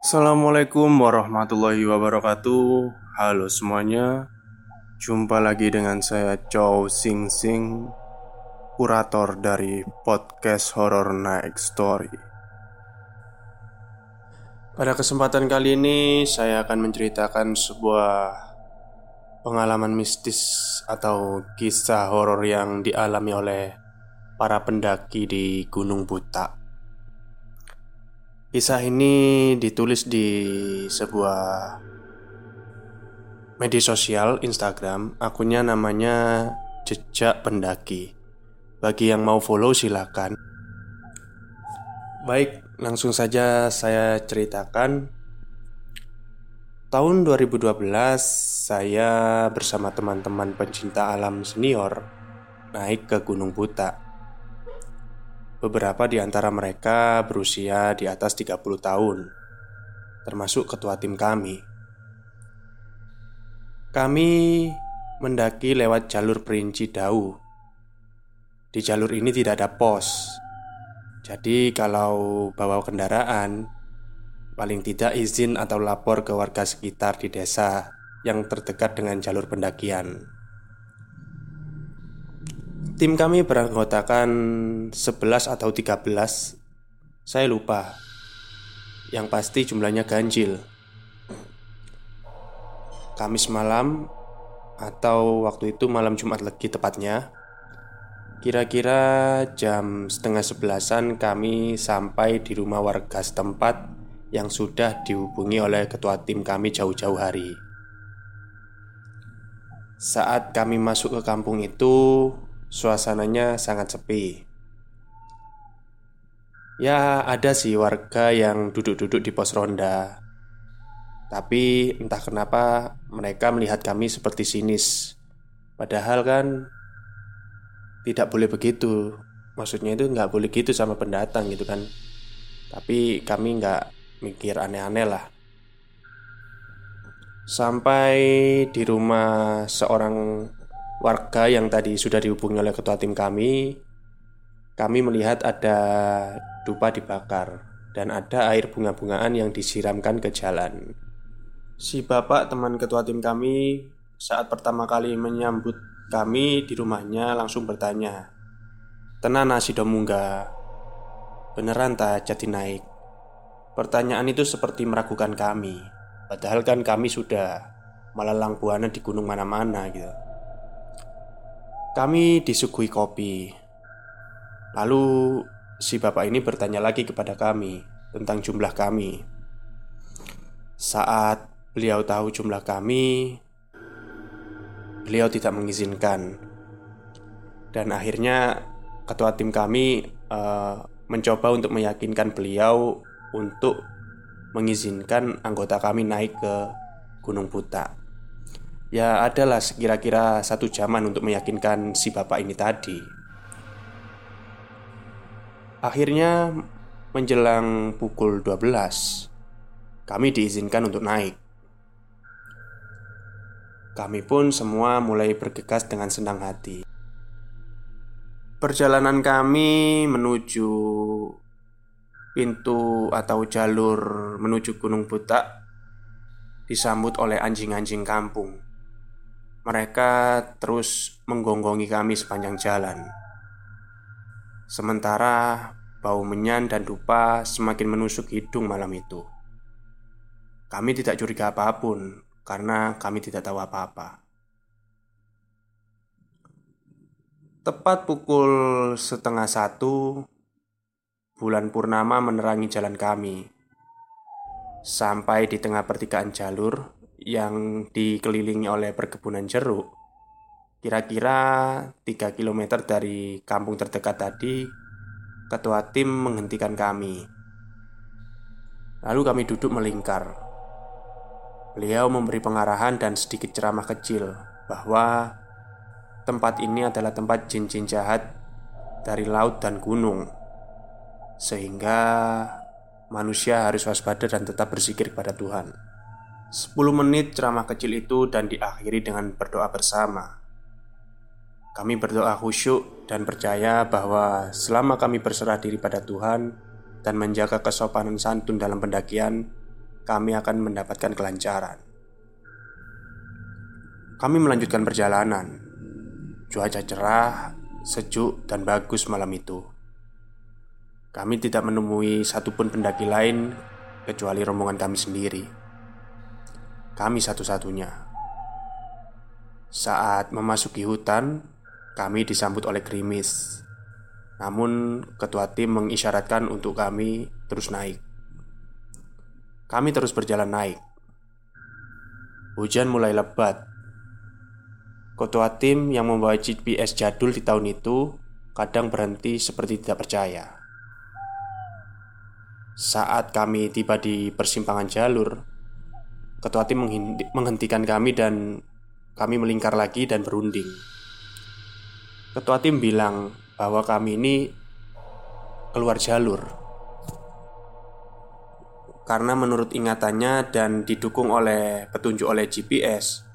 Assalamualaikum warahmatullahi wabarakatuh. Halo semuanya. Jumpa lagi dengan saya Chow Sing Sing Kurator dari podcast Horror Night Story. Pada kesempatan kali ini saya akan menceritakan sebuah pengalaman mistis atau kisah horor yang dialami oleh para pendaki di Gunung Buta Kisah ini ditulis di sebuah media sosial Instagram. Akunnya namanya Jejak Pendaki. Bagi yang mau follow silakan. Baik, langsung saja saya ceritakan. Tahun 2012 saya bersama teman-teman pencinta alam senior Naik ke Gunung Buta Beberapa di antara mereka berusia di atas 30 tahun Termasuk ketua tim kami. Kami mendaki lewat jalur Perinci Dau. Di jalur ini tidak ada pos. Jadi kalau bawa kendaraan Paling tidak izin atau lapor ke warga sekitar di desa Yang terdekat dengan jalur pendakian Tim kami beranggotakan 11 atau 13 Saya lupa. Yang pasti jumlahnya ganjil. Kamis malam Atau waktu itu malam Jumat Legi tepatnya. Kira-kira jam setengah sebelasan kami sampai di rumah warga setempat Yang sudah dihubungi oleh ketua tim kami jauh-jauh hari. Saat kami masuk ke kampung itu Suasananya sangat sepi. Ya, ada sih warga yang duduk-duduk di pos ronda. Tapi entah kenapa mereka melihat kami seperti sinis. Padahal kan tidak boleh begitu. Maksudnya itu nggak boleh gitu sama pendatang gitu kan. Tapi kami nggak mikir aneh-aneh lah. Sampai di rumah seorang warga yang tadi sudah dihubungi oleh ketua tim kami, kami melihat ada dupa dibakar dan ada air bunga-bungaan yang disiramkan ke jalan. Si bapak teman ketua tim kami saat pertama kali menyambut kami di rumahnya langsung bertanya, "Tenan nasi domunga, beneran tak jadi naik?" Pertanyaan itu seperti meragukan kami, padahal kan kami sudah melalang buana di gunung mana-mana gitu. Kami disuguhi kopi. Lalu si bapak ini bertanya lagi kepada kami tentang jumlah kami. Saat beliau tahu jumlah kami, beliau tidak mengizinkan. Dan akhirnya ketua tim kami uh, mencoba untuk meyakinkan beliau untuk mengizinkan anggota kami naik ke Gunung Buta. Ya adalah sekira-kira satu jaman untuk meyakinkan si bapak ini tadi. Akhirnya menjelang pukul 12 Kami diizinkan untuk naik. Kami pun semua mulai bergegas dengan senang hati. Perjalanan kami menuju pintu atau jalur menuju Gunung Butak disambut oleh anjing-anjing kampung. Mereka terus menggonggongi kami sepanjang jalan. Sementara bau menyan dan dupa semakin menusuk hidung malam itu. Kami tidak curiga apa pun karena kami tidak tahu apa-apa. Tepat pukul setengah satu, bulan purnama menerangi jalan kami. Sampai di tengah pertigaan jalur, yang dikelilingi oleh perkebunan jeruk Kira-kira 3 km dari kampung terdekat tadi Ketua tim menghentikan kami. Lalu kami duduk melingkar. Beliau memberi pengarahan dan sedikit ceramah kecil Bahwa tempat ini adalah tempat jin-jin jahat dari laut dan gunung Sehingga manusia harus waspada dan tetap berzikir kepada Tuhan 10 menit ceramah kecil itu dan diakhiri dengan berdoa bersama. Kami berdoa khusyuk dan percaya bahwa selama kami berserah diri pada Tuhan dan menjaga kesopanan santun dalam pendakian, kami akan mendapatkan kelancaran. Kami melanjutkan perjalanan. Cuaca cerah, sejuk, dan bagus malam itu. Kami tidak menemui satupun pendaki lain kecuali rombongan kami sendiri. Kami satu-satunya. Saat memasuki hutan, kami disambut oleh gerimis. Namun, ketua tim mengisyaratkan untuk kami terus naik. Kami terus berjalan naik. Hujan mulai lebat. Ketua tim yang membawa GPS jadul di tahun itu kadang berhenti seperti tidak percaya. Saat kami tiba di persimpangan jalur, ketua tim menghentikan kami dan kami melingkar lagi dan berunding. Ketua tim bilang bahwa kami ini keluar jalur karena menurut ingatannya dan didukung oleh petunjuk oleh GPS,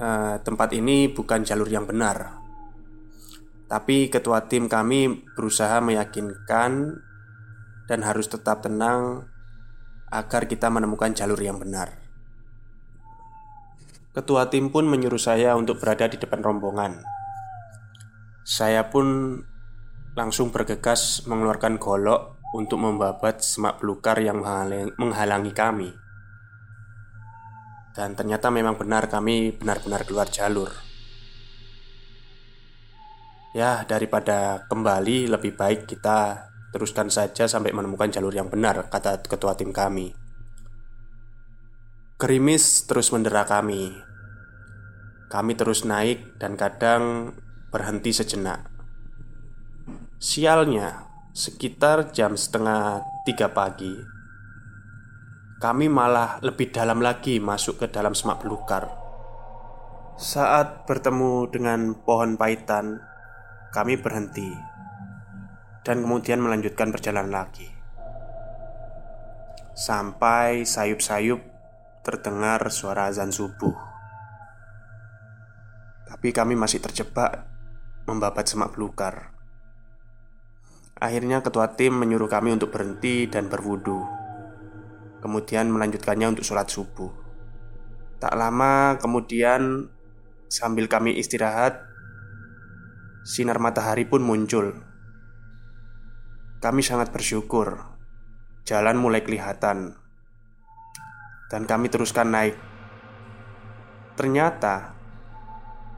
eh, tempat ini bukan jalur yang benar. Tapi ketua tim kami berusaha meyakinkan dan harus tetap tenang agar kita menemukan jalur yang benar. Ketua tim pun menyuruh saya untuk berada di depan rombongan. Saya pun langsung bergegas mengeluarkan golok untuk membabat semak belukar yang menghalangi kami. Dan ternyata memang benar kami benar-benar keluar jalur. Ya, daripada kembali lebih baik kita teruskan saja sampai menemukan jalur yang benar, kata ketua tim kami. Gerimis terus mendera kami. Kami terus naik dan kadang berhenti sejenak. Sialnya, Sekitar jam setengah tiga pagi Kami malah lebih dalam lagi masuk ke dalam semak belukar Saat bertemu dengan pohon paitan Kami berhenti Dan kemudian melanjutkan perjalanan lagi. Sampai sayup-sayup terdengar suara azan subuh. Tapi kami masih terjebak membabat semak belukar. Akhirnya ketua tim menyuruh kami untuk berhenti dan berwudu. Kemudian melanjutkannya untuk sholat subuh. Tak lama kemudian Sambil kami istirahat Sinar matahari pun muncul Kami sangat bersyukur Jalan mulai kelihatan Dan kami teruskan naik Ternyata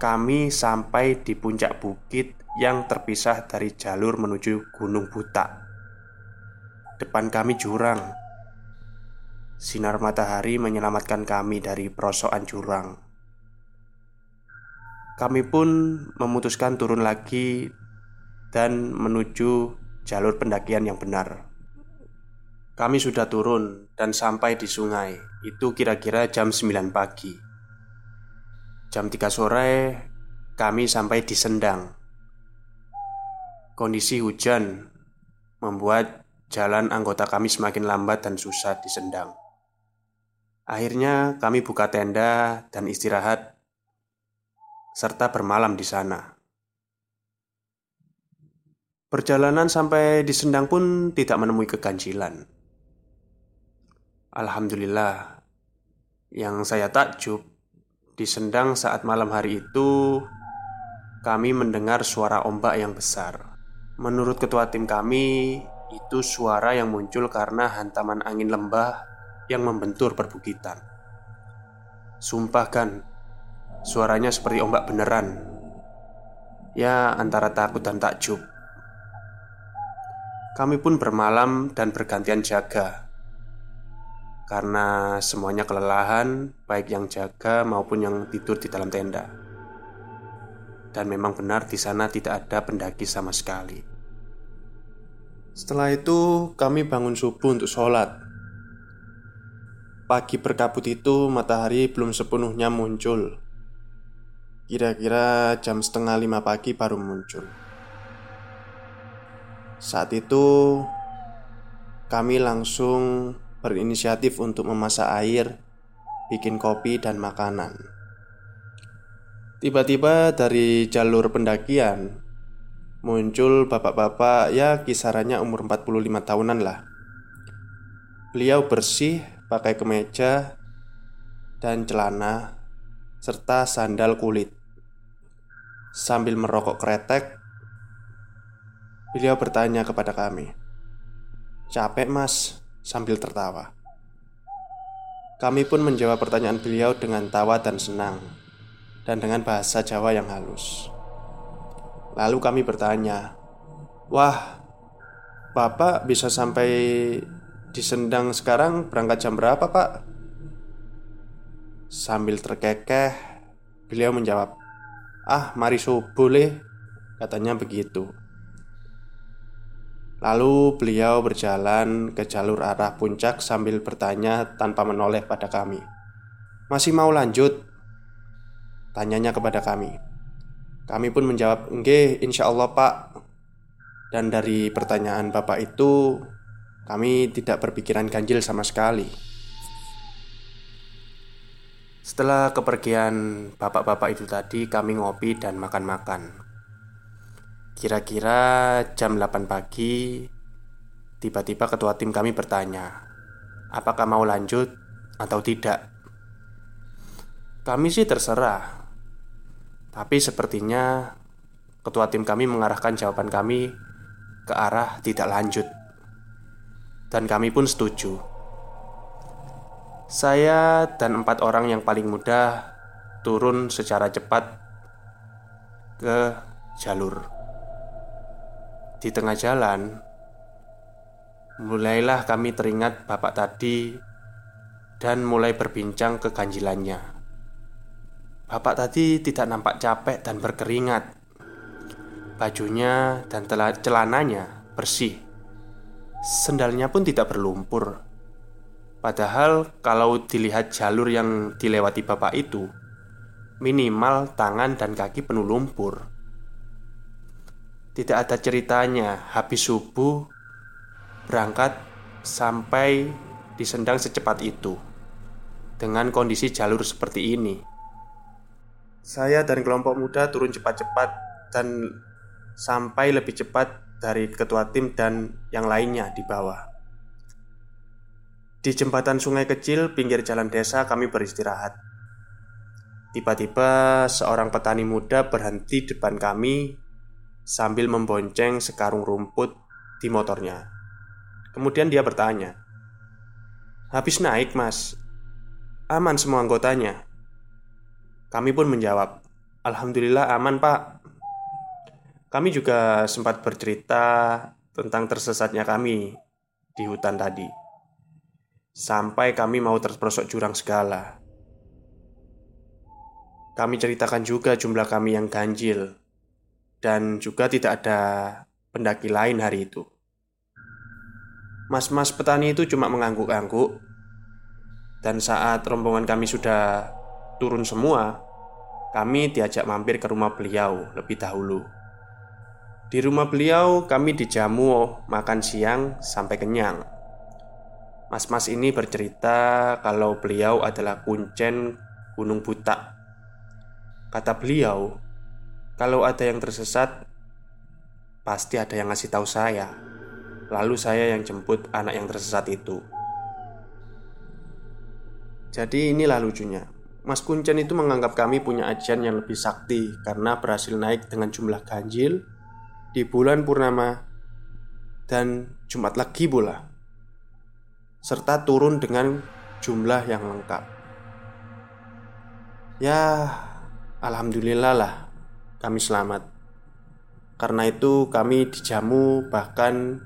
Kami sampai di puncak bukit yang terpisah dari jalur menuju Gunung Buta. Depan kami jurang. Sinar matahari menyelamatkan kami dari perosokan jurang. Kami pun memutuskan turun lagi dan menuju jalur pendakian yang benar. Kami sudah turun dan sampai di sungai Itu kira-kira jam 9 pagi Jam 3 sore kami sampai di Sendang Kondisi hujan membuat jalan anggota kami semakin lambat dan susah disendang. Akhirnya kami buka tenda dan istirahat serta bermalam di sana. Perjalanan sampai di Sendang pun tidak menemui keganjilan. Alhamdulillah, yang saya takjub di Sendang saat malam hari itu, kami mendengar suara ombak yang besar. Menurut ketua tim kami, itu suara yang muncul karena hantaman angin lembah yang membentur perbukitan. Sumpah kan, suaranya seperti ombak beneran. Ya, antara takut dan takjub. Kami pun bermalam dan bergantian jaga karena semuanya kelelahan, baik yang jaga maupun yang tidur di dalam tenda dan memang benar di sana tidak ada pendaki sama sekali. Setelah itu, kami bangun subuh untuk sholat. Pagi berkabut itu, matahari belum sepenuhnya muncul. Kira-kira jam setengah lima pagi baru muncul. Saat itu, kami langsung berinisiatif untuk memasak air, bikin kopi, dan makanan. Tiba-tiba dari jalur pendakian Muncul bapak-bapak ya kisarannya umur 45 tahunan lah Beliau bersih pakai kemeja dan celana serta sandal kulit. Sambil merokok kretek, beliau bertanya kepada kami, "Capek, Mas?" sambil tertawa. Kami pun menjawab pertanyaan beliau dengan tawa dan senang, dan dengan bahasa Jawa yang halus. Lalu kami bertanya, "Wah, Bapak bisa sampai di Sendang sekarang berangkat jam berapa, Pak?" Sambil terkekeh, beliau menjawab, "Ah, mari subuh, leh." Katanya begitu. Lalu beliau berjalan ke jalur arah puncak sambil bertanya tanpa menoleh pada kami. "Masih mau lanjut?" Tanyanya kepada kami. Kami pun menjawab, "Nggih, insya Allah pak." Dan dari pertanyaan bapak itu, kami tidak berpikiran ganjil sama sekali. Setelah kepergian bapak-bapak itu tadi, kami ngopi dan makan-makan. Kira-kira jam 8 pagi Tiba-tiba ketua tim kami bertanya Apakah mau lanjut atau tidak? Kami sih terserah. Tapi sepertinya Ketua tim kami mengarahkan jawaban kami Ke arah tidak lanjut. Dan kami pun setuju. Saya dan empat orang yang paling muda Turun secara cepat Ke jalur di tengah jalan, mulailah kami teringat bapak tadi dan mulai berbincang keganjilannya. Bapak tadi tidak nampak capek dan berkeringat. Bajunya dan celananya bersih. Sendalnya pun tidak berlumpur. Padahal kalau dilihat jalur yang dilewati bapak itu, minimal tangan dan kaki penuh lumpur. Tidak ada ceritanya. Habis subuh Berangkat sampai di Sendang secepat itu. Dengan kondisi jalur seperti ini. Saya dan kelompok muda turun cepat-cepat Dan sampai lebih cepat dari ketua tim dan yang lainnya di bawah. Di jembatan sungai kecil pinggir jalan desa kami beristirahat. Tiba-tiba seorang petani muda berhenti depan kami sambil membonceng sekarung rumput di motornya. Kemudian dia bertanya, "Habis naik, Mas? Aman semua anggotanya?" Kami pun menjawab, "Alhamdulillah aman, Pak." Kami juga sempat bercerita tentang tersesatnya kami di hutan tadi. Sampai kami mau terperosok jurang segala. Kami ceritakan juga jumlah kami yang ganjil dan juga tidak ada pendaki lain hari itu. Mas-mas petani itu cuma mengangguk-angguk, dan saat rombongan kami sudah turun semua, kami diajak mampir ke rumah beliau lebih dahulu. Di rumah beliau, kami dijamu makan siang sampai kenyang. Mas-mas ini bercerita kalau beliau adalah kuncen Gunung Butak. Kata beliau, kalau ada yang tersesat, pasti ada yang ngasih tahu saya. Lalu saya yang jemput anak yang tersesat itu. Jadi inilah lucunya. Mas Kuncen itu menganggap kami punya ajian yang lebih sakti karena berhasil naik dengan jumlah ganjil di bulan purnama dan Jumat lagi pula. Serta turun dengan jumlah yang lengkap. Ya, alhamdulillah lah kami selamat. Karena itu, kami dijamu, bahkan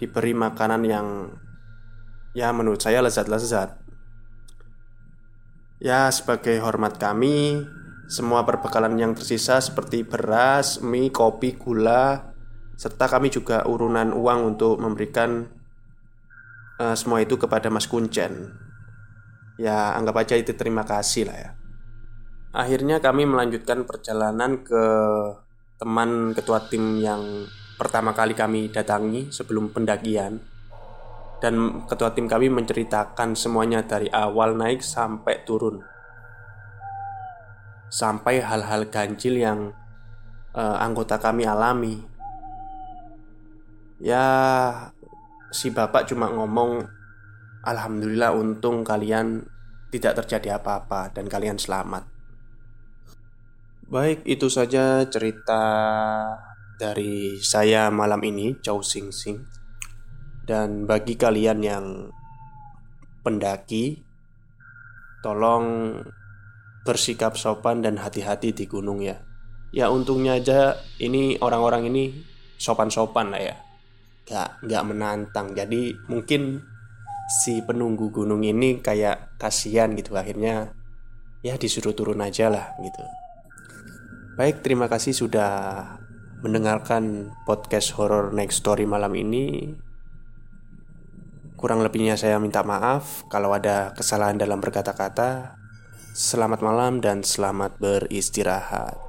diberi makanan yang ya, menurut saya lezat-lezat. Ya, sebagai hormat kami, semua perbekalan yang tersisa seperti beras, mie, kopi, gula, serta kami juga urunan uang untuk memberikan uh, semua itu kepada Mas Kuncen. Ya, anggap aja itu terima kasih lah ya. Akhirnya kami melanjutkan perjalanan ke teman ketua tim yang pertama kali kami datangi sebelum pendakian. Dan ketua tim kami menceritakan semuanya dari awal naik sampai turun. Sampai hal-hal ganjil yang uh, anggota kami alami. Ya si bapak cuma ngomong Alhamdulillah untung kalian tidak terjadi apa-apa dan kalian selamat. Baik, itu saja cerita dari saya malam ini, Chow Sing Sing. Dan bagi kalian yang pendaki, tolong bersikap sopan dan hati-hati di gunung ya. Ya untungnya aja ini orang-orang ini sopan-sopan lah ya. Gak, gak menantang. Jadi mungkin si penunggu gunung ini kayak kasihan gitu akhirnya ya disuruh turun aja lah gitu. Baik, terima kasih sudah mendengarkan podcast horror next story malam ini. Kurang lebihnya saya minta maaf kalau ada kesalahan dalam berkata-kata. Selamat malam dan selamat beristirahat.